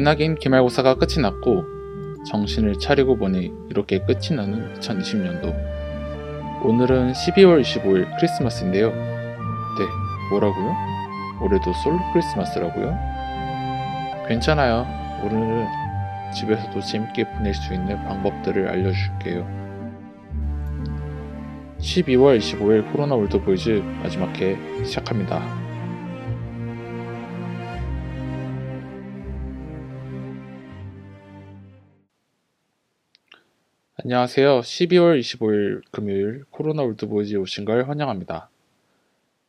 기나긴 기말고사가 끝이 났고 정신을 차리고 보니 이렇게 끝이 나는 2020년도. 오늘은 12월 25일 크리스마스인데요. 네, 뭐라고요? 올해도 솔로 크리스마스라고요? 괜찮아요. 오늘은 집에서도 재밌게 보낼 수 있는 방법들을 알려줄게요. 12월 25일 코로나 올드보이즈 마지막 회 시작합니다. 안녕하세요. 12월 25일 금요일 코로나 월드보이즈에 오신 걸 환영합니다.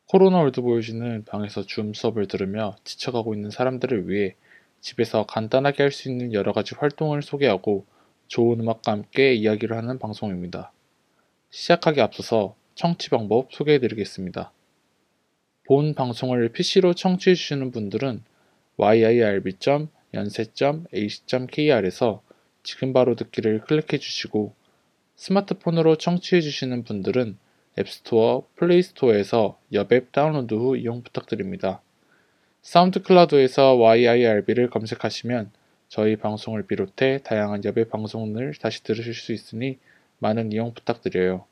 코로나 월드보이즈는 방에서 줌 수업을 들으며 지쳐가고 있는 사람들을 위해 집에서 간단하게 할 수 있는 여러 가지 활동을 소개하고 좋은 음악과 함께 이야기를 하는 방송입니다. 시작하기 앞서서 청취 방법 소개해 드리겠습니다. 본 방송을 PC로 청취해 주시는 분들은 yirb.연세.ac.kr에서 지금 바로 듣기를 클릭해 주시고 스마트폰으로 청취해 주시는 분들은 앱스토어, 플레이스토어에서 여앱 다운로드 후 이용 부탁드립니다. 사운드 클라우드에서 YIRB를 검색하시면 저희 방송을 비롯해 다양한 여배 방송을 다시 들으실 수 있으니 많은 이용 부탁드려요.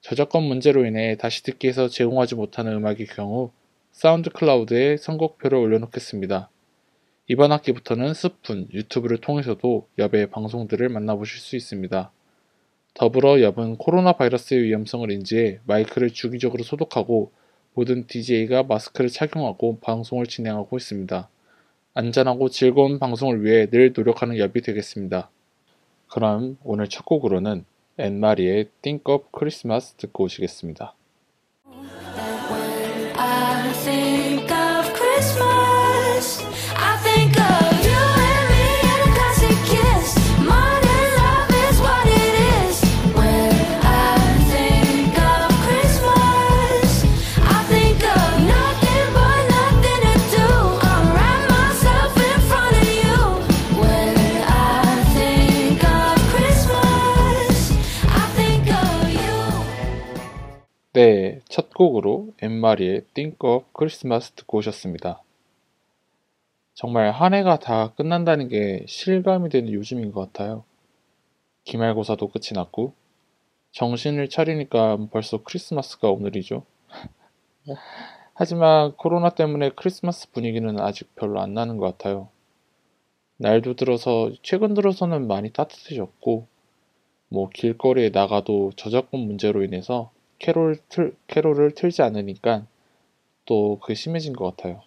저작권 문제로 인해 다시 듣기에서 제공하지 못하는 음악의 경우 사운드 클라우드에 선곡표를 올려놓겠습니다. 이번 학기부터는 스푼, 유튜브를 통해서도 엽의 방송들을 만나보실 수 있습니다. 더불어 엽은 코로나 바이러스의 위험성을 인지해 마이크를 주기적으로 소독하고 모든 DJ가 마스크를 착용하고 방송을 진행하고 있습니다. 안전하고 즐거운 방송을 위해 늘 노력하는 엽이 되겠습니다. 그럼 오늘 첫 곡으로는 앤마리의 Think of Christmas 듣고 오시겠습니다. 네, 첫 곡으로 엠마리의 Think of Christmas 듣고 오셨습니다. 정말 한 해가 다 끝난다는 게 실감이 되는 요즘인 것 같아요. 기말고사도 끝이 났고, 정신을 차리니까 벌써 크리스마스가 오늘이죠. 하지만 코로나 때문에 크리스마스 분위기는 아직 별로 안 나는 것 같아요. 날도 들어서, 최근 들어서는 많이 따뜻해졌고, 뭐 길거리에 나가도 저작권 문제로 인해서 캐롤 틀, 캐롤을 틀지 않으니까 또 그게 심해진 것 같아요.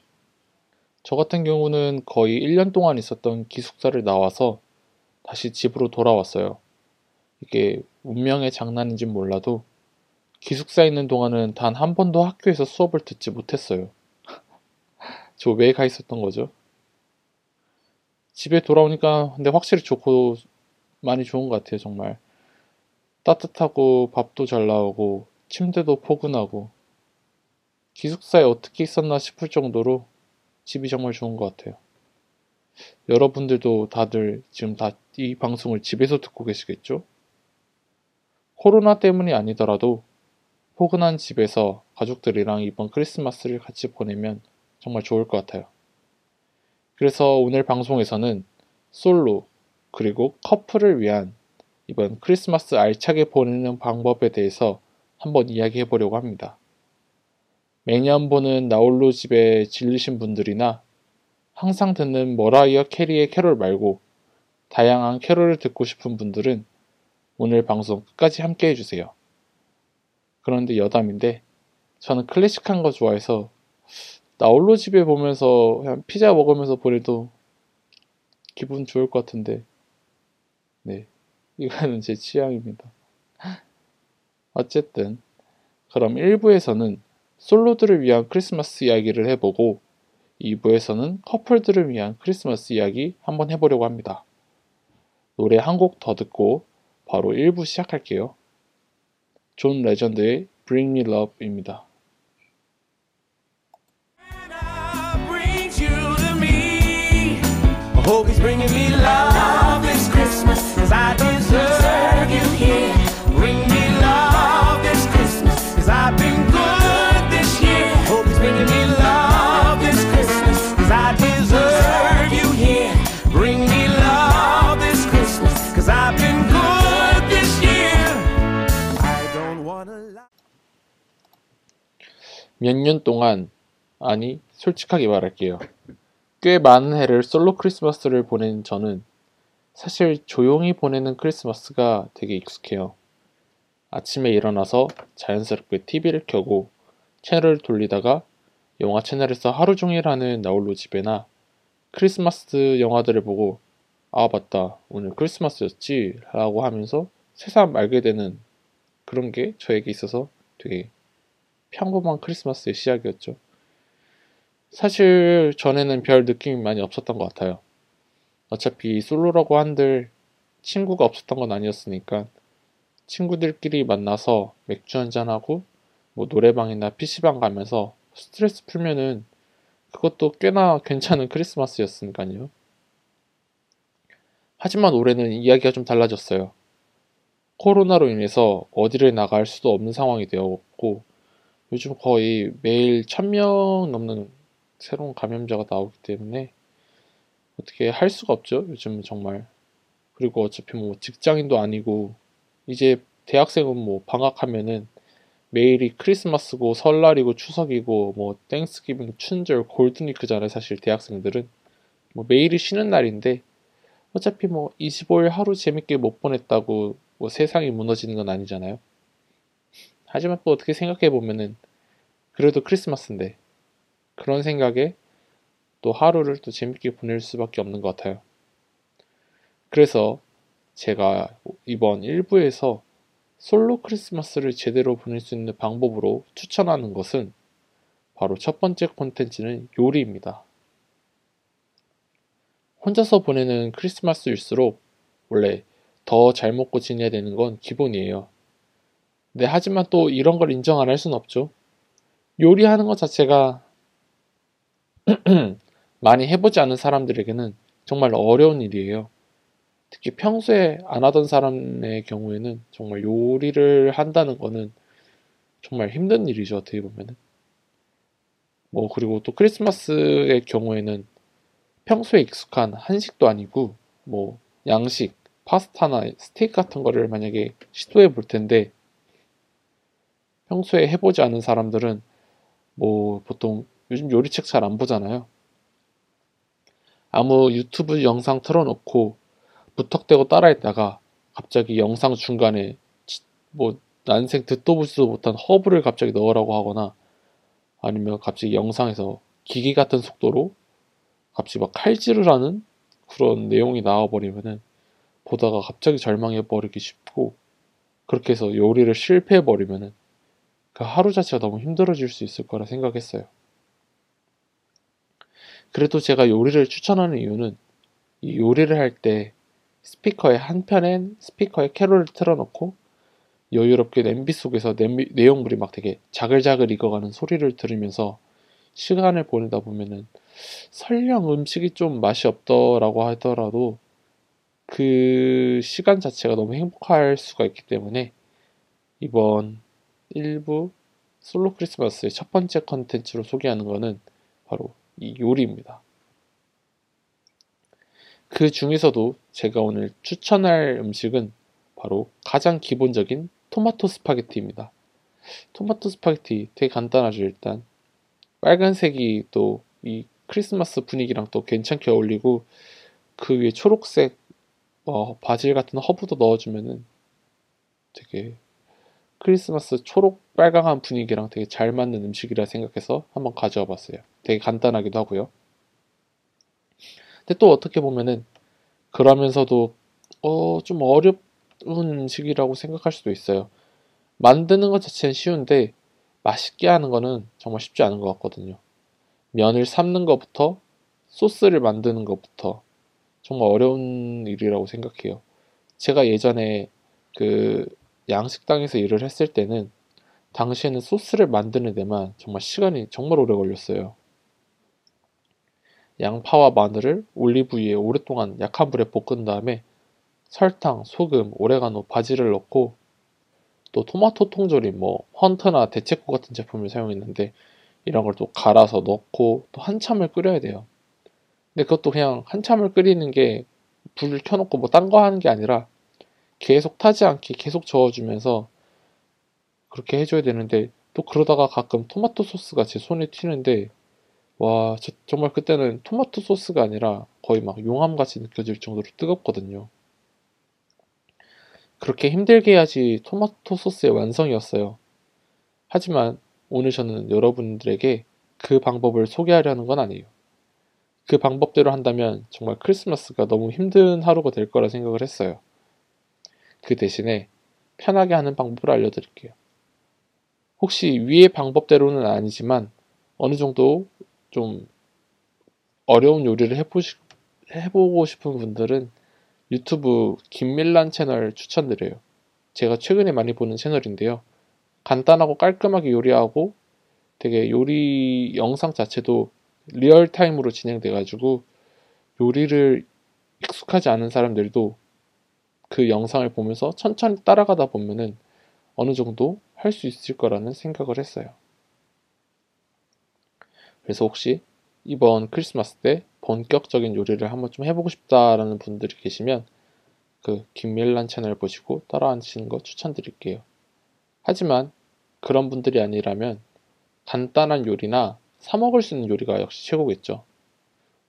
저 같은 경우는 거의 1년 동안 있었던 기숙사를 나와서 다시 집으로 돌아왔어요. 이게 운명의 장난인진 몰라도 기숙사에 있는 동안은 단 한 번도 학교에서 수업을 듣지 못했어요. 저 왜 가 있었던 거죠? 집에 돌아오니까 근데 확실히 좋고 많이 좋은 것 같아요, 정말. 따뜻하고 밥도 잘 나오고 침대도 포근하고 기숙사에 어떻게 있었나 싶을 정도로 집이 정말 좋은 것 같아요. 여러분들도 다들 지금 다 이 방송을 집에서 듣고 계시겠죠? 코로나 때문이 아니더라도 포근한 집에서 가족들이랑 이번 크리스마스를 같이 보내면 정말 좋을 것 같아요. 그래서 오늘 방송에서는 솔로 그리고 커플을 위한 이번 크리스마스 알차게 보내는 방법에 대해서 한번 이야기해 보려고 합니다. 매년 보는 나홀로 집에 질리신 분들이나 항상 듣는 머라이어 캐리의 캐롤 말고 다양한 캐롤을 듣고 싶은 분들은 오늘 방송 끝까지 함께 해주세요. 그런데 여담인데 저는 클래식한 거 좋아해서 나홀로 집에 보면서 그냥 피자 먹으면서 보내도 기분 좋을 것 같은데 네 이거는 제 취향입니다. 어쨌든 그럼 1부에서는 솔로들을 위한 크리스마스 이야기를 해보고 2부에서는 커플들을 위한 크리스마스 이야기 한번 해보려고 합니다. 노래 한 곡 더 듣고 바로 1부 시작할게요. 존 레전드의 Bring Me Love입니다. hope bringing me love this Christmas, cause I deserve you here. I've been good this year. Hope it's bringing me love this Christmas. Cause I deserve you here. Bring me love this Christmas. Cause I've been good this year. I don't wanna lie. 몇년 동안, 아니, 솔직하게 말할게요. 꽤 많은 해를 솔로 크리스마스를 보낸 저는 사실 조용히 보내는 크리스마스가 되게 익숙해요. 아침에 일어나서 자연스럽게 TV를 켜고 채널을 돌리다가 영화 채널에서 하루 종일 하는 나홀로 집에나 크리스마스 영화들을 보고 아 맞다 오늘 크리스마스였지 라고 하면서 새삼 알게 되는 그런 게 저에게 있어서 되게 평범한 크리스마스의 시작이었죠. 사실 전에는 별 느낌이 많이 없었던 것 같아요. 어차피 솔로라고 한들 친구가 없었던 건 아니었으니까 친구들끼리 만나서 맥주 한잔하고 뭐 노래방이나 PC방 가면서 스트레스 풀면은 그것도 꽤나 괜찮은 크리스마스였으니까요. 하지만 올해는 이야기가 좀 달라졌어요. 코로나로 인해서 어디를 나갈 수도 없는 상황이 되었고 요즘 거의 매일 1000명 넘는 새로운 감염자가 나오기 때문에 어떻게 할 수가 없죠. 요즘 정말. 그리고 어차피 뭐 직장인도 아니고 이제 대학생은 뭐 방학하면은 매일이 크리스마스고 설날이고 추석이고 뭐 땡스기빙, 춘절, 골든위크잖아요. 사실 대학생들은 뭐 매일이 쉬는 날인데 어차피 뭐 25일 하루 재밌게 못 보냈다고 뭐 세상이 무너지는 건 아니잖아요. 하지만 또 어떻게 생각해 보면은 그래도 크리스마스인데 그런 생각에 또 하루를 또 재밌게 보낼 수밖에 없는 것 같아요. 그래서 제가 이번 1부에서 솔로 크리스마스를 제대로 보낼 수 있는 방법으로 추천하는 것은 바로 첫 번째 콘텐츠는 요리입니다. 혼자서 보내는 크리스마스일수록 원래 더 잘 먹고 지내야 되는 건 기본이에요. 네, 하지만 또 이런 걸 인정 안할 수는 없죠. 요리하는 것 자체가 많이 해보지 않은 사람들에게는 정말 어려운 일이에요. 특히 평소에 안 하던 사람의 경우에는 정말 요리를 한다는 거는 정말 힘든 일이죠. 어떻게 보면은. 뭐, 그리고 또 크리스마스의 경우에는 평소에 익숙한 한식도 아니고, 뭐, 양식, 파스타나 스테이크 같은 거를 만약에 시도해 볼 텐데, 평소에 해보지 않은 사람들은 뭐, 보통 요즘 요리책 잘 안 보잖아요. 아무 유튜브 영상 틀어놓고 무턱대고 따라했다가 갑자기 영상 중간에 뭐 난생 듣도 보지도 못한 허브를 갑자기 넣으라고 하거나 아니면 갑자기 영상에서 기계 같은 속도로 갑자기 막 칼질을 하는 그런 내용이 나와버리면은 보다가 갑자기 절망해버리기 쉽고 그렇게 해서 요리를 실패해버리면은 그 하루 자체가 너무 힘들어질 수 있을 거라 생각했어요. 그래도 제가 요리를 추천하는 이유는 이 요리를 할 때 스피커의 한편엔 스피커에 캐롤을 틀어놓고 여유롭게 냄비 속에서 냄비, 내용물이 막 되게 자글자글 익어가는 소리를 들으면서 시간을 보내다 보면은 설령 음식이 좀 맛이 없더라고 하더라도 그 시간 자체가 너무 행복할 수가 있기 때문에 이번 1부 솔로 크리스마스의 첫 번째 컨텐츠로 소개하는 것은 바로 이 요리입니다. 그 중에서도 제가 오늘 추천할 음식은 바로 가장 기본적인 토마토 스파게티입니다. 토마토 스파게티 되게 간단하죠, 일단. 빨간색이 또 이 크리스마스 분위기랑 또 괜찮게 어울리고 그 위에 초록색 어, 바질 같은 허브도 넣어주면은 되게 크리스마스 초록 빨강한 분위기랑 되게 잘 맞는 음식이라 생각해서 한번 가져와 봤어요. 되게 간단하기도 하고요. 근데 또 어떻게 보면은 그러면서도 어, 좀 어려운 음식이라고 생각할 수도 있어요. 만드는 것 자체는 쉬운데 맛있게 하는 거는 정말 쉽지 않은 것 같거든요. 면을 삶는 것부터 소스를 만드는 것부터 정말 어려운 일이라고 생각해요. 제가 예전에 그 양식당에서 일을 했을 때는 당시에는 소스를 만드는 데만 정말 시간이 정말 오래 걸렸어요. 양파와 마늘을 올리브유에 오랫동안 약한 불에 볶은 다음에 설탕, 소금, 오레가노, 바지를 넣고 또 토마토 통조림, 뭐 헌터나 대체코 같은 제품을 사용했는데 이런 걸 또 갈아서 넣고 또 한참을 끓여야 돼요. 근데 그것도 그냥 한참을 끓이는 게 불을 켜놓고 뭐 딴 거 하는 게 아니라 계속 타지 않게 계속 저어주면서 그렇게 해줘야 되는데 또 그러다가 가끔 토마토 소스가 제 손에 튀는데 와 정말 그때는 토마토 소스가 아니라 거의 막 용암같이 느껴질 정도로 뜨겁거든요. 그렇게 힘들게 해야지 토마토 소스의 완성이었어요. 하지만 오늘 저는 여러분들에게 그 방법을 소개하려는 건 아니에요. 그 방법대로 한다면 정말 크리스마스가 너무 힘든 하루가 될 거라 생각을 했어요. 그 대신에 편하게 하는 방법을 알려드릴게요. 혹시 위의 방법대로는 아니지만 어느 정도 좀 어려운 요리를 해보시, 해보고 싶은 분들은 유튜브 김밀란 채널 추천드려요. 제가 최근에 많이 보는 채널인데요. 간단하고 깔끔하게 요리하고 되게 요리 영상 자체도 real time으로 진행돼가지고 요리를 익숙하지 않은 사람들도 그 영상을 보면서 천천히 따라가다 보면은 어느 정도 할 수 있을 거라는 생각을 했어요. 그래서 혹시 이번 크리스마스 때 본격적인 요리를 한번 좀 해보고 싶다라는 분들이 계시면 그 김밀란 채널 보시고 따라하시는 거 추천드릴게요. 하지만 그런 분들이 아니라면 간단한 요리나 사 먹을 수 있는 요리가 역시 최고겠죠.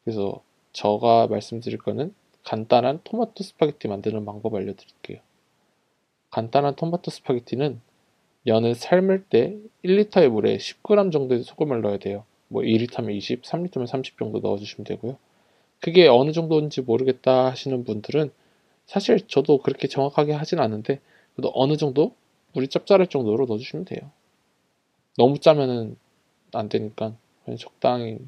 그래서 제가 말씀드릴 거는 간단한 토마토 스파게티 만드는 방법 알려드릴게요. 간단한 토마토 스파게티는 면을 삶을 때 1리터의 물에 10g 정도의 소금을 넣어야 돼요. 뭐 2리터면 20, 3리터면 30 정도 넣어주시면 되고요. 그게 어느 정도인지 모르겠다 하시는 분들은 사실 저도 그렇게 정확하게 하진 않는데 그래도 어느 정도 물이 짭짤할 정도로 넣어주시면 돼요. 너무 짜면은 안 되니까 적당히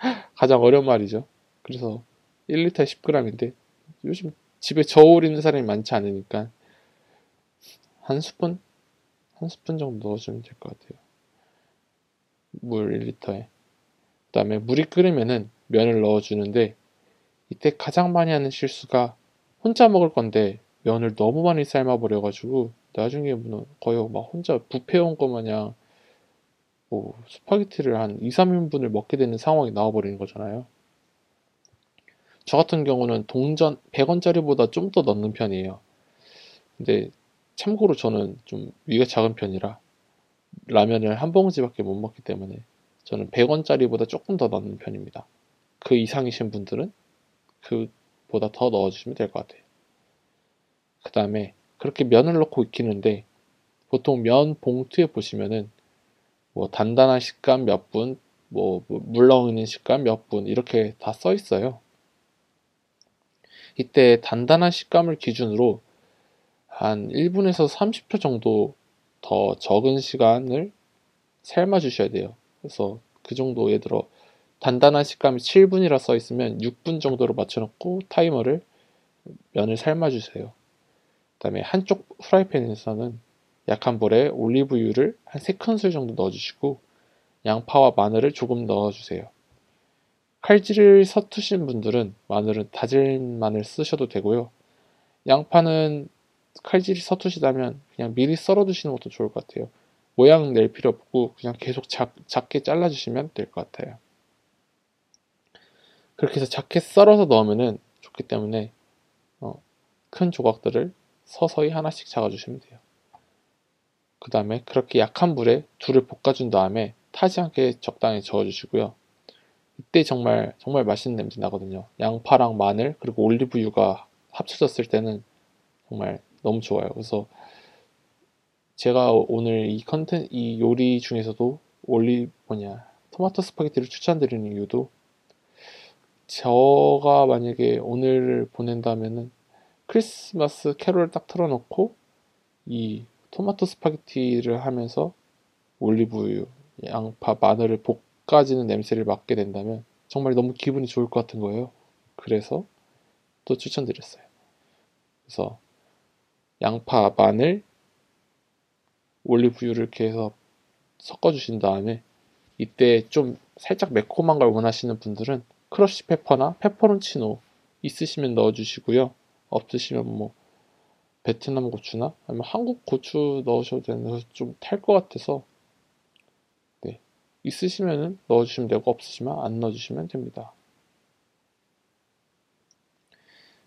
가장 어려운 말이죠. 그래서 1리터에 10g인데 요즘 집에 저울 있는 사람이 많지 않으니까 한 스푼? 한 스푼 정도 넣어주면 될 것 같아요. 물 1리터에. 그 다음에 물이 끓으면은 면을 넣어주는데 이때 가장 많이 하는 실수가 혼자 먹을 건데 면을 너무 많이 삶아버려가지고 나중에 뭐 거의 막 혼자 부패온 거 마냥 뭐 스파게티를 한 2, 3인분을 먹게 되는 상황이 나와버리는 거잖아요. 저 같은 경우는 동전 100원짜리보다 좀 더 넣는 편이에요. 근데 참고로 저는 좀 위가 작은 편이라 라면을 한 봉지밖에 못 먹기 때문에 저는 100원짜리보다 조금 더 넣는 편입니다. 그 이상이신 분들은 그보다 더 넣어주시면 될 것 같아요. 그 다음에 그렇게 면을 넣고 익히는데 보통 면 봉투에 보시면은 뭐 단단한 식감 몇 분, 뭐 물렁이는 식감 몇 분 이렇게 다 써 있어요. 이때 단단한 식감을 기준으로 한 1분에서 30초 정도 더 적은 시간을 삶아 주셔야 돼요. 그래서 그 정도 예를 들어 단단한 식감이 7분이라 써 있으면 6분 정도로 맞춰놓고 타이머를 면을 삶아 주세요. 그 다음에 한쪽 프라이팬에서는 약한 불에 올리브유를 한 3큰술 정도 넣어주시고 양파와 마늘을 조금 넣어주세요. 칼질을 서투신 분들은 마늘은 다진 마늘 쓰셔도 되고요. 양파는 칼질이 서투시다면 그냥 미리 썰어 두시는 것도 좋을 것 같아요. 모양 낼 필요 없고 그냥 계속 작, 작게 잘라주시면 될 것 같아요. 그렇게 해서 작게 썰어서 넣으면 좋기 때문에 어, 큰 조각들을 서서히 하나씩 잡아주시면 돼요. 그 다음에 그렇게 약한 불에 둘을 볶아준 다음에 타지 않게 적당히 저어주시고요. 이때 정말 정말 맛있는 냄새 나거든요. 양파랑 마늘 그리고 올리브유가 합쳐졌을 때는 정말 너무 좋아요. 그래서 제가 오늘 이 컨텐 이 요리 중에서도 올리 뭐냐 토마토 스파게티를 추천드리는 이유도 저가 만약에 오늘 보낸다면은 크리스마스 캐롤을 딱 틀어놓고 이 토마토 스파게티를 하면서 올리브유, 양파, 마늘을 볶아지는 냄새를 맡게 된다면 정말 너무 기분이 좋을 것 같은 거예요. 그래서 또 추천드렸어요. 그래서 양파, 마늘, 올리브유를 이렇게 해서 섞어주신 다음에 이때 좀 살짝 매콤한 걸 원하시는 분들은 crushed pepper나 peperoncino 있으시면 넣어주시고요. 없으시면 뭐 베트남 고추나 아니면 한국 고추 넣으셔도 되는데 좀 탈 것 같아서 네 있으시면은 넣어주시면 되고 없으시면 안 넣어주시면 됩니다.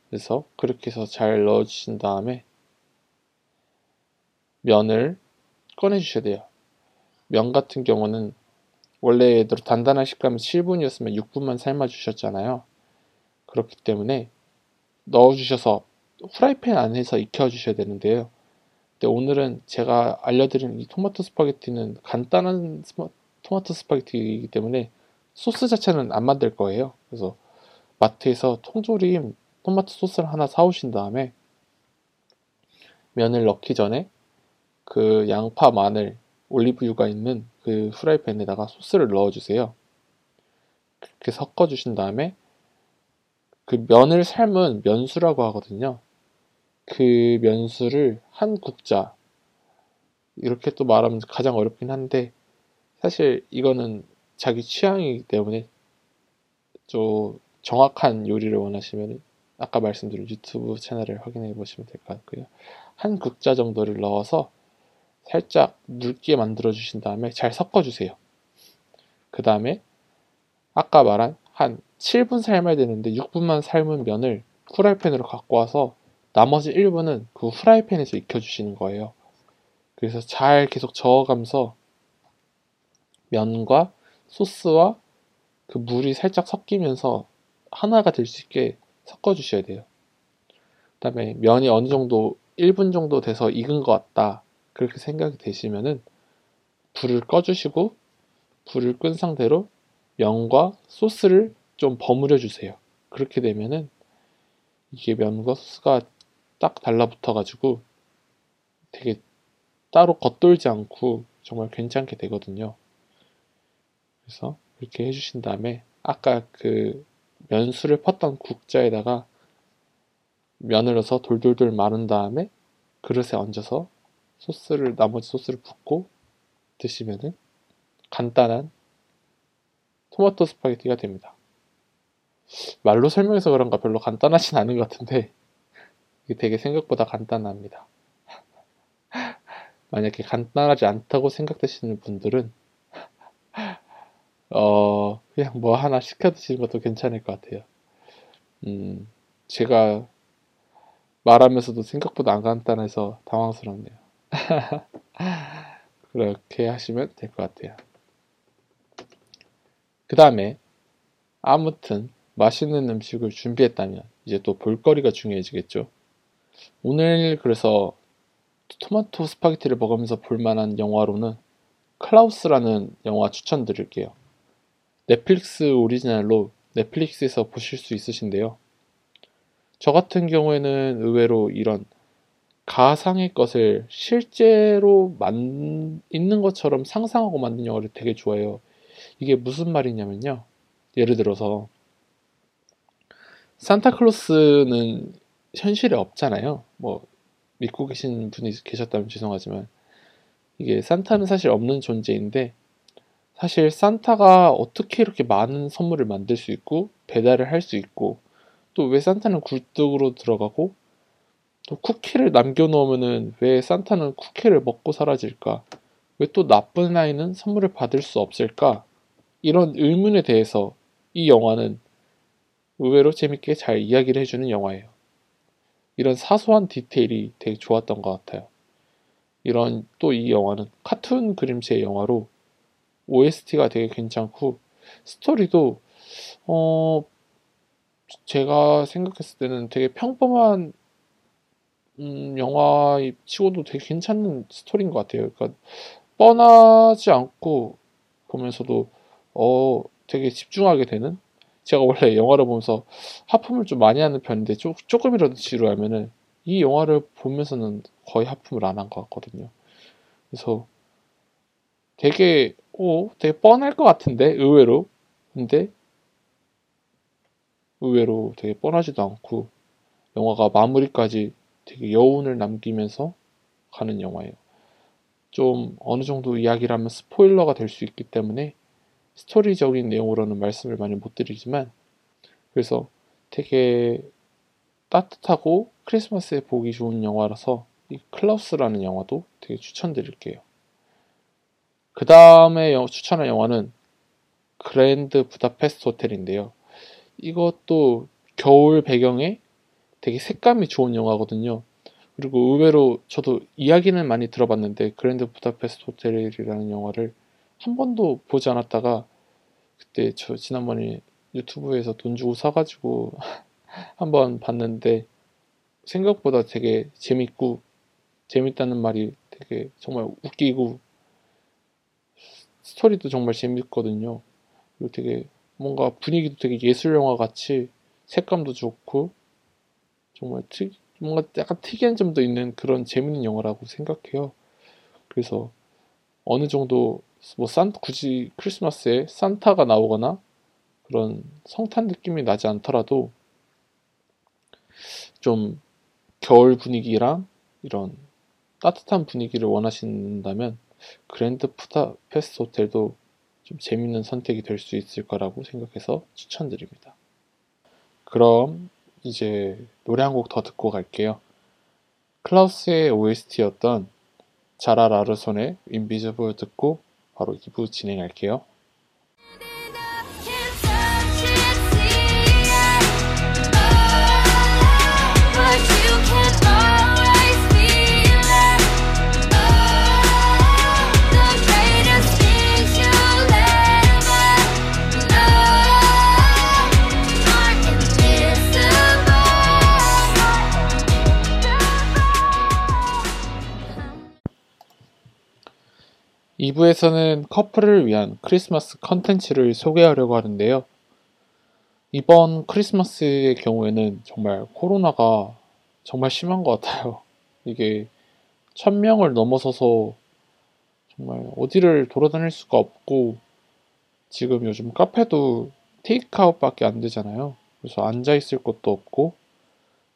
그래서 그렇게 해서 잘 넣어주신 다음에 면을 꺼내 주셔야 돼요. 면 같은 경우는 원래대로 단단한 식감은 7분이었으면 6분만 삶아주셨잖아요. 그렇기 때문에 넣어주셔서 후라이팬 안에서 익혀주셔야 되는데요. 근데 오늘은 제가 알려드린 이 토마토 스파게티는 간단한 스마, 토마토 스파게티이기 때문에 소스 자체는 안 만들 거예요. 그래서 마트에서 통조림 토마토 소스를 하나 사오신 다음에 면을 넣기 전에 그 양파, 마늘, 올리브유가 있는 그 후라이팬에다가 소스를 넣어주세요. 그렇게 섞어주신 다음에 그 면을 삶은 면수라고 하거든요. 그 면수를 한 국자 이렇게 또 말하면 가장 어렵긴 한데 사실 이거는 자기 취향이기 때문에 좀 정확한 요리를 원하시면 아까 말씀드린 유튜브 채널을 확인해 보시면 될 것 같고요. 한 국자 정도를 넣어서 살짝 묽게 만들어 주신 다음에 잘 섞어 주세요. 그 다음에 아까 말한 한 7분 삶아야 되는데 6분만 삶은 면을 후라이팬으로 갖고 와서 나머지 1분은 그 후라이팬에서 익혀 주시는 거예요. 그래서 잘 계속 저어가면서 면과 소스와 그 물이 살짝 섞이면서 하나가 될 수 있게 섞어 주셔야 돼요. 그 다음에 면이 어느 정도 1분 정도 돼서 익은 것 같다. 그렇게 생각이 되시면은 불을 꺼주시고 불을 끈 상태로 면과 소스를 좀 버무려 주세요. 그렇게 되면은 이게 면과 소스가 딱 달라붙어 가지고 되게 따로 겉돌지 않고 정말 괜찮게 되거든요. 그래서 이렇게 해주신 다음에 아까 그 면수를 펐던 국자에다가 면을 넣어서 돌돌돌 마른 다음에 그릇에 얹어서 소스를 나머지 소스를 붓고 드시면은 간단한 토마토 스파게티가 됩니다. 말로 설명해서 그런가 별로 간단하진 않은 것 같은데 이게 되게 생각보다 간단합니다. 만약에 간단하지 않다고 생각되시는 분들은 어 그냥 뭐 하나 시켜 드시는 것도 괜찮을 것 같아요. 음 제가 말하면서도 생각보다 안 간단해서 당황스럽네요. 그렇게 하시면 될 것 같아요. 그 다음에 아무튼 맛있는 음식을 준비했다면 이제 또 볼거리가 중요해지겠죠. 오늘 그래서 토마토 스파게티를 먹으면서 볼만한 영화로는 클라우스라는 영화 추천드릴게요. 넷플릭스 오리지널로 넷플릭스에서 보실 수 있으신데요. 저 같은 경우에는 의외로 이런 가상의 것을 실제로 만, 있는 것처럼 상상하고 만든 영화를 되게 좋아해요. 이게 무슨 말이냐면요. 예를 들어서 산타클로스는 현실에 없잖아요. 뭐 믿고 계신 분이 계셨다면 죄송하지만 이게 산타는 사실 없는 존재인데 사실 산타가 어떻게 이렇게 많은 선물을 만들 수 있고 배달을 할 수 있고 또 왜 산타는 굴뚝으로 들어가고 또 쿠키를 남겨놓으면은 왜 산타는 쿠키를 먹고 사라질까? 왜 또 나쁜 아이는 선물을 받을 수 없을까? 이런 의문에 대해서 이 영화는 의외로 재밌게 잘 이야기를 해주는 영화예요. 이런 사소한 디테일이 되게 좋았던 것 같아요. 이런 또 이 영화는 카툰 그림체의 영화로 OST가 되게 괜찮고 스토리도 어 제가 생각했을 때는 되게 평범한 음, 영화 치고도 되게 괜찮은 스토리인 것 같아요. 그러니까 뻔하지 않고 보면서도 어 되게 집중하게 되는. 제가 원래 영화를 보면서 하품을 좀 많이 하는 편인데 조, 조금이라도 지루하면은 이 영화를 보면서는 거의 하품을 안 한 것 같거든요. 그래서 되게 오 되게 뻔할 것 같은데 의외로 근데 의외로 되게 뻔하지도 않고 영화가 마무리까지 되게 여운을 남기면서 가는 영화예요. 좀 어느 정도 이야기를 하면 스포일러가 될 수 있기 때문에 스토리적인 내용으로는 말씀을 많이 못 드리지만 그래서 되게 따뜻하고 크리스마스에 보기 좋은 영화라서 이 클라우스라는 영화도 되게 추천드릴게요. 그 다음에 추천할 영화는 그랜드 부다페스트 호텔인데요. 이것도 겨울 배경에 되게 색감이 좋은 영화거든요. 그리고 의외로 저도 이야기는 많이 들어봤는데 그랜드 부다페스트 호텔이라는 영화를 한 번도 보지 않았다가 그때 저 지난번에 유튜브에서 돈 주고 사가지고 한번 봤는데 생각보다 되게 재밌고 재밌다는 말이 되게 정말 웃기고 스토리도 정말 재밌거든요. 그리고 되게 뭔가 분위기도 되게 예술 영화 같이 색감도 좋고 정말 특 뭔가 약간 특이한 점도 있는 그런 재밌는 영화라고 생각해요. 그래서 어느 정도 뭐 산, 굳이 크리스마스에 산타가 나오거나 그런 성탄 느낌이 나지 않더라도 좀 겨울 분위기랑 이런 따뜻한 분위기를 원하신다면 그랜드 부다페스트 호텔도 좀 재밌는 선택이 될 수 있을 거라고 생각해서 추천드립니다. 그럼 이제 노래 한 곡 더 듣고 갈게요. 클라우스의 OST였던 자라 라르손의 Invisible 듣고 바로 2부 진행할게요. 이부에서는 커플을 위한 크리스마스 컨텐츠를 소개하려고 하는데요. 이번 크리스마스의 경우에는 정말 코로나가 정말 심한 것 같아요. 이게 천명을 넘어서서 정말 어디를 돌아다닐 수가 없고 지금 요즘 카페도 테이크아웃밖에 안 되잖아요. 그래서 앉아 있을 곳도 없고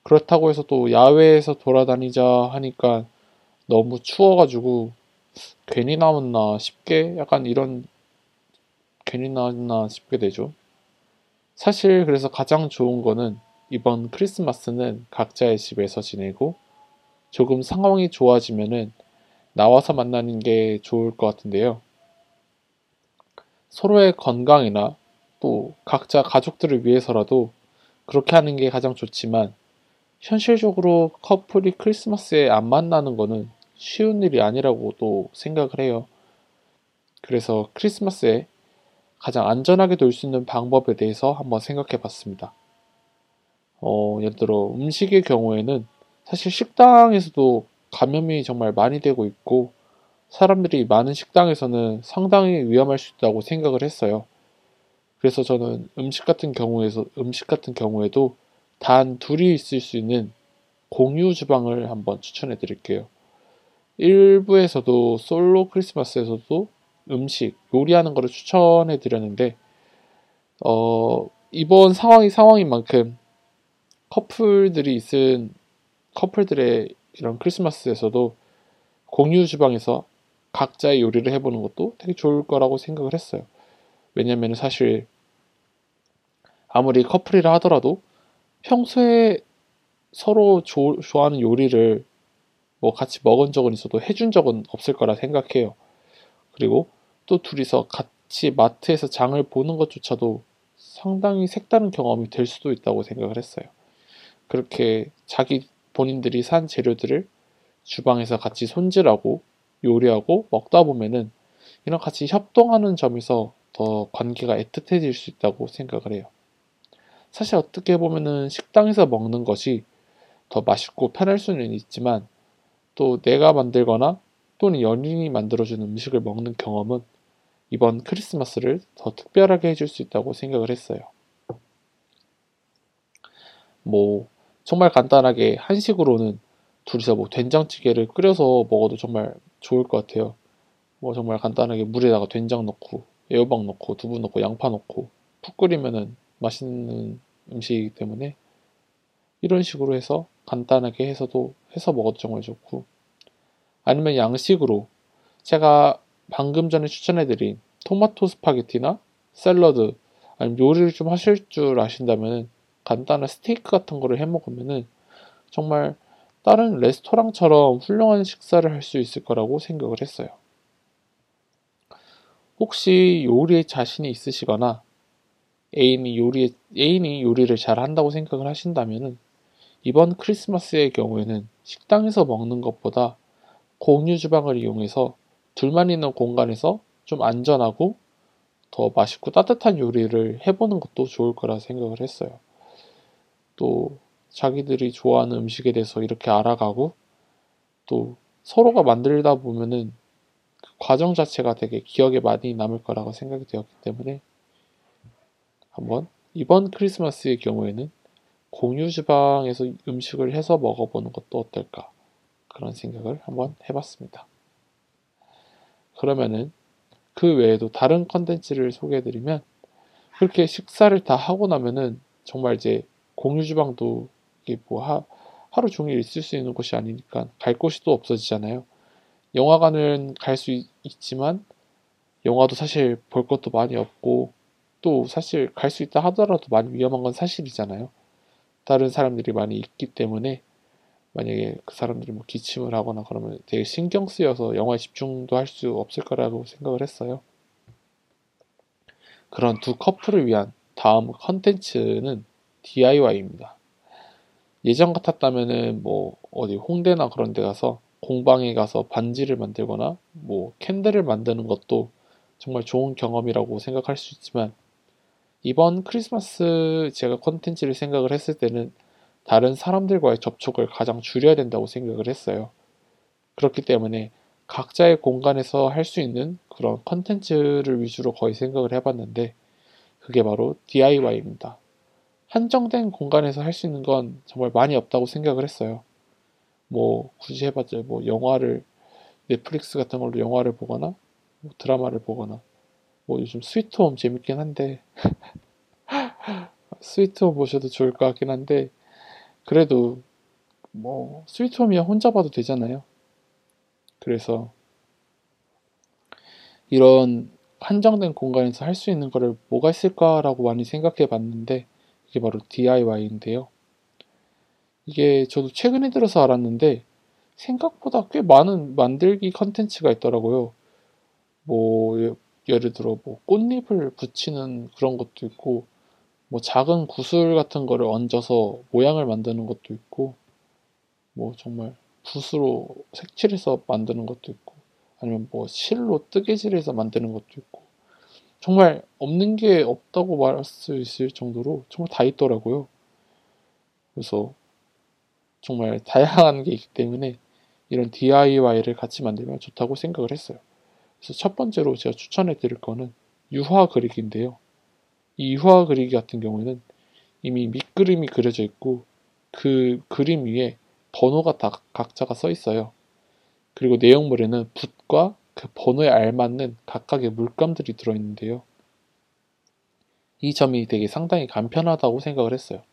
그렇다고 해서 또 야외에서 돌아다니자 하니까 너무 추워가지고 괜히 나왔나 싶게 약간 이런 괜히 나왔나 싶게 되죠. 사실 그래서 가장 좋은 거는 이번 크리스마스는 각자의 집에서 지내고 조금 상황이 좋아지면은 나와서 만나는 게 좋을 것 같은데요. 서로의 건강이나 또 각자 가족들을 위해서라도 그렇게 하는 게 가장 좋지만 현실적으로 커플이 크리스마스에 안 만나는 거는 쉬운 일이 아니라고도 생각을 해요. 그래서 크리스마스에 가장 안전하게 놀 수 있는 방법에 대해서 한번 생각해 봤습니다. 어, 예를 들어 음식의 경우에는 사실 식당에서도 감염이 정말 많이 되고 있고 사람들이 많은 식당에서는 상당히 위험할 수 있다고 생각을 했어요. 그래서 저는 음식 같은 경우에서 음식 같은 경우에도 단 둘이 있을 수 있는 공유 주방을 한번 추천해 드릴게요. 일부에서도 솔로 크리스마스에서도 음식, 요리하는 거를 추천해 드렸는데, 어, 이번 상황이 상황인 만큼 커플들이 있은 커플들의 이런 크리스마스에서도 공유 주방에서 각자의 요리를 해보는 것도 되게 좋을 거라고 생각을 했어요. 왜냐면 사실 아무리 커플이라 하더라도 평소에 서로 조, 좋아하는 요리를 뭐 같이 먹은 적은 있어도 해준 적은 없을 거라 생각해요. 그리고 또 둘이서 같이 마트에서 장을 보는 것조차도 상당히 색다른 경험이 될 수도 있다고 생각을 했어요. 그렇게 자기 본인들이 산 재료들을 주방에서 같이 손질하고 요리하고 먹다 보면은 이런 같이 협동하는 점에서 더 관계가 애틋해질 수 있다고 생각을 해요. 사실 어떻게 보면은 식당에서 먹는 것이 더 맛있고 편할 수는 있지만 또 내가 만들거나 또는 연인이 만들어준 음식을 먹는 경험은 이번 크리스마스를 더 특별하게 해줄 수 있다고 생각을 했어요. 뭐, 정말 간단하게 한식으로는 둘이서 뭐 된장찌개를 끓여서 먹어도 정말 좋을 것 같아요. 뭐 정말 간단하게 물에다가 된장 넣고 애호박 넣고 두부 넣고 양파 넣고 푹 끓이면은 맛있는 음식이기 때문에 이런 식으로 해서 간단하게 해서도 해서 먹어도 정말 좋고 아니면 양식으로 제가 방금 전에 추천해드린 토마토 스파게티나 샐러드 아니면 요리를 좀 하실 줄 아신다면 간단한 스테이크 같은 거를 해 먹으면은 정말 다른 레스토랑처럼 훌륭한 식사를 할 수 있을 거라고 생각을 했어요. 혹시 요리에 자신이 있으시거나 애인이 요리에 애인이 요리를 잘 한다고 생각을 하신다면은 이번 크리스마스의 경우에는 식당에서 먹는 것보다 공유 주방을 이용해서 둘만 있는 공간에서 좀 안전하고 더 맛있고 따뜻한 요리를 해보는 것도 좋을 거라 생각을 했어요. 또 자기들이 좋아하는 음식에 대해서 이렇게 알아가고 또 서로가 만들다 보면은 그 과정 자체가 되게 기억에 많이 남을 거라고 생각이 되었기 때문에 한번 이번 크리스마스의 경우에는 공유 주방에서 음식을 해서 먹어보는 것도 어떨까 그런 생각을 한번 해봤습니다. 그러면은 그 외에도 다른 컨텐츠를 소개해드리면 그렇게 식사를 다 하고 나면은 정말 이제 공유 주방도 이게 뭐 하, 하루 종일 있을 수 있는 곳이 아니니까 갈 곳이 또 없어지잖아요. 영화관은 갈 수 있지만 영화도 사실 볼 것도 많이 없고 또 사실 갈 수 있다 하더라도 많이 위험한 건 사실이잖아요. 다른 사람들이 많이 있기 때문에 만약에 그 사람들이 뭐 기침을 하거나 그러면 되게 신경 쓰여서 영화에 집중도 할 수 없을 거라고 생각을 했어요. 그런 두 커플을 위한 다음 컨텐츠는 DIY입니다. 예전 같았다면은 뭐 어디 홍대나 그런 데 가서 공방에 가서 반지를 만들거나 뭐 캔들을 만드는 것도 정말 좋은 경험이라고 생각할 수 있지만 이번 크리스마스 제가 컨텐츠를 생각을 했을 때는 다른 사람들과의 접촉을 가장 줄여야 된다고 생각을 했어요. 그렇기 때문에 각자의 공간에서 할 수 있는 그런 컨텐츠를 위주로 거의 생각을 해봤는데 그게 바로 DIY입니다. 한정된 공간에서 할 수 있는 건 정말 많이 없다고 생각을 했어요. 뭐 굳이 해봤자 뭐 영화를 넷플릭스 같은 걸로 영화를 보거나 뭐 드라마를 보거나 뭐 요즘 스위트홈 재밌긴 한데 스위트홈 보셔도 좋을 것 같긴 한데 그래도 뭐 스위트홈이야 혼자 봐도 되잖아요. 그래서 이런 한정된 공간에서 할 수 있는 거를 뭐가 있을까라고 많이 생각해 봤는데 이게 바로 DIY인데요. 이게 저도 최근에 들어서 알았는데 생각보다 꽤 많은 만들기 컨텐츠가 있더라고요. 뭐 예를 들어 뭐 꽃잎을 붙이는 그런 것도 있고 뭐 작은 구슬 같은 거를 얹어서 모양을 만드는 것도 있고 뭐 정말 붓으로 색칠해서 만드는 것도 있고 아니면 뭐 실로 뜨개질해서 만드는 것도 있고 정말 없는 게 없다고 말할 수 있을 정도로 정말 다 있더라고요. 그래서 정말 다양한 게 있기 때문에 이런 DIY를 같이 만들면 좋다고 생각을 했어요. 그래서 첫 번째로 제가 추천해 드릴 거는 유화 그리기인데요. 이 유화 그리기 같은 경우에는 이미 밑그림이 그려져 있고 그 그림 위에 번호가 다 각자가 써 있어요. 그리고 내용물에는 붓과 그 번호에 알맞는 각각의 물감들이 들어있는데요. 이 점이 되게 상당히 간편하다고 생각을 했어요.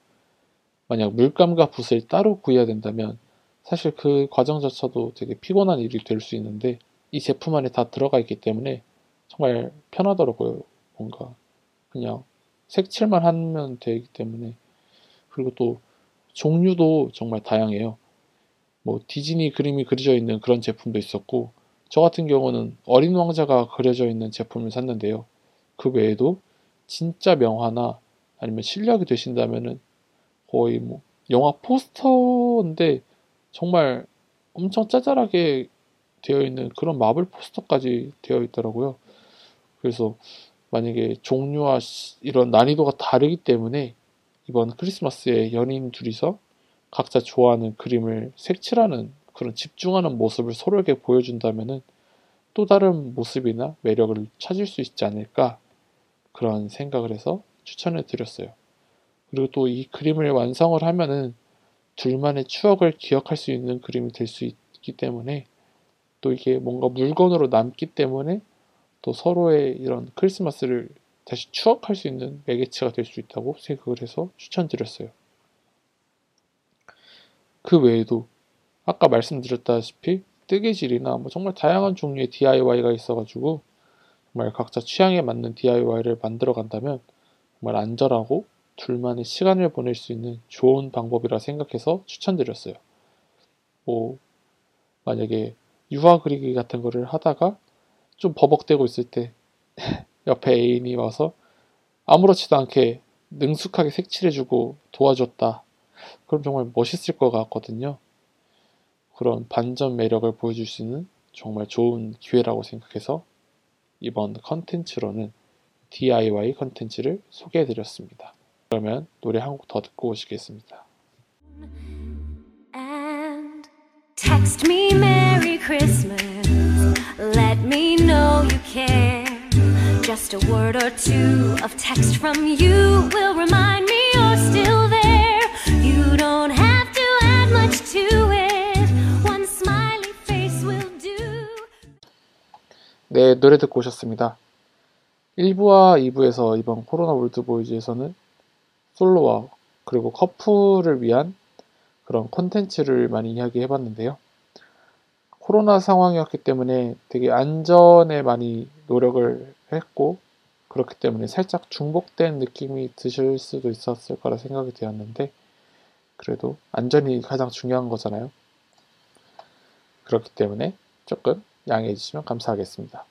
만약 물감과 붓을 따로 구해야 된다면 사실 그 과정조차도 되게 피곤한 일이 될 수 있는데 이 제품 안에 다 들어가 있기 때문에 정말 편하더라고요. 뭔가 그냥 색칠만 하면 되기 때문에 그리고 또 종류도 정말 다양해요. 뭐 디즈니 그림이 그려져 있는 그런 제품도 있었고 저 같은 경우는 어린 왕자가 그려져 있는 제품을 샀는데요. 그 외에도 진짜 명화나 아니면 실력이 되신다면은 거의 뭐 영화 포스터인데 정말 엄청 짜잘하게 되어 있는 그런 마블 포스터까지 되어 있더라고요. 그래서 만약에 종류와 이런 난이도가 다르기 때문에 이번 크리스마스에 연인 둘이서 각자 좋아하는 그림을 색칠하는 그런 집중하는 모습을 서로에게 보여준다면은 또 다른 모습이나 매력을 찾을 수 있지 않을까 그런 생각을 해서 추천해 드렸어요. 그리고 또 이 그림을 완성을 하면은 둘만의 추억을 기억할 수 있는 그림이 될 수 있기 때문에 또 이게 뭔가 물건으로 남기 때문에 또 서로의 이런 크리스마스를 다시 추억할 수 있는 매개체가 될 수 있다고 생각을 해서 추천드렸어요. 그 외에도 아까 말씀드렸다시피 뜨개질이나 뭐 정말 다양한 종류의 DIY가 있어가지고 정말 각자 취향에 맞는 DIY를 만들어 간다면 정말 안전하고 둘만의 시간을 보낼 수 있는 좋은 방법이라 생각해서 추천드렸어요. 뭐 만약에 유화 그리기 같은 거를 하다가 좀 버벅대고 있을 때 옆에 애인이 와서 아무렇지도 않게 능숙하게 색칠해주고 도와줬다. 그럼 정말 멋있을 것 같거든요. 그런 반전 매력을 보여줄 수 있는 정말 좋은 기회라고 생각해서 이번 컨텐츠로는 DIY 컨텐츠를 소개해 드렸습니다. 그러면 노래 한 곡 더 듣고 오시겠습니다. Christmas. Let me know you care. Just a word or two of text from you will remind me you're still there. You don't have to add much to it. One smiley face will do. 네, 노래 듣고 오셨습니다. 1부와 2부에서 이번 코로나 월드보이즈에서는 솔로와 그리고 커플을 위한 그런 콘텐츠를 많이 이야기해 봤는데요. 코로나 상황이었기 때문에 되게 안전에 많이 노력을 했고, 그렇기 때문에 살짝 중복된 느낌이 드실 수도 있었을 거라 생각이 되었는데, 그래도 안전이 가장 중요한 거잖아요. 그렇기 때문에 조금 양해해 주시면 감사하겠습니다.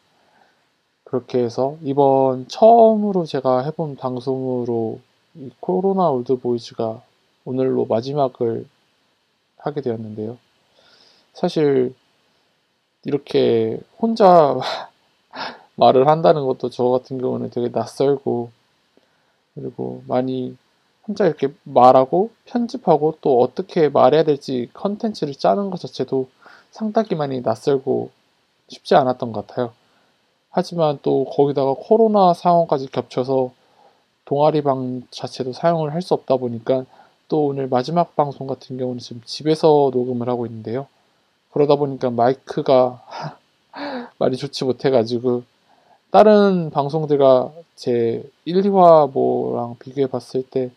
그렇게 해서 이번 처음으로 제가 해본 방송으로 이 코로나 올드보이즈가 오늘로 마지막을 하게 되었는데요. 사실 이렇게 혼자 말을 한다는 것도 저 같은 경우는 되게 낯설고 그리고 많이 혼자 이렇게 말하고 편집하고 또 어떻게 말해야 될지 컨텐츠를 짜는 것 자체도 상당히 많이 낯설고 쉽지 않았던 것 같아요. 하지만 또 거기다가 코로나 상황까지 겹쳐서 동아리방 자체도 사용을 할 수 없다 보니까 또 오늘 마지막 방송 같은 경우는 지금 집에서 녹음을 하고 있는데요. 그러다 보니까 마이크가 말이 좋지 못해가지고 다른 방송들과 제 1, 2화 뭐랑 비교해 봤을 때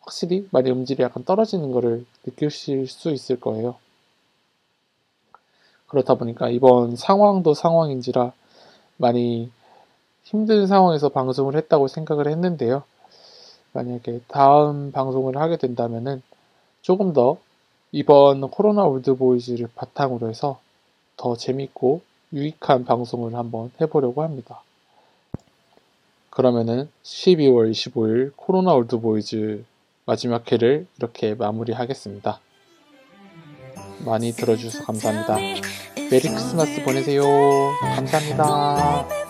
확실히 말이 음질이 약간 떨어지는 거를 느끼실 수 있을 거예요. 그렇다 보니까 이번 상황도 상황인지라 많이 힘든 상황에서 방송을 했다고 생각을 했는데요. 만약에 다음 방송을 하게 된다면은 조금 더 이번 코로나 올드보이즈를 바탕으로 해서 더 재밌고 유익한 방송을 한번 해보려고 합니다. 그러면은 12월 25일 코로나 올드보이즈 마지막 회를 이렇게 마무리하겠습니다. 많이 들어주셔서 감사합니다. Merry Christmas 보내세요. 감사합니다.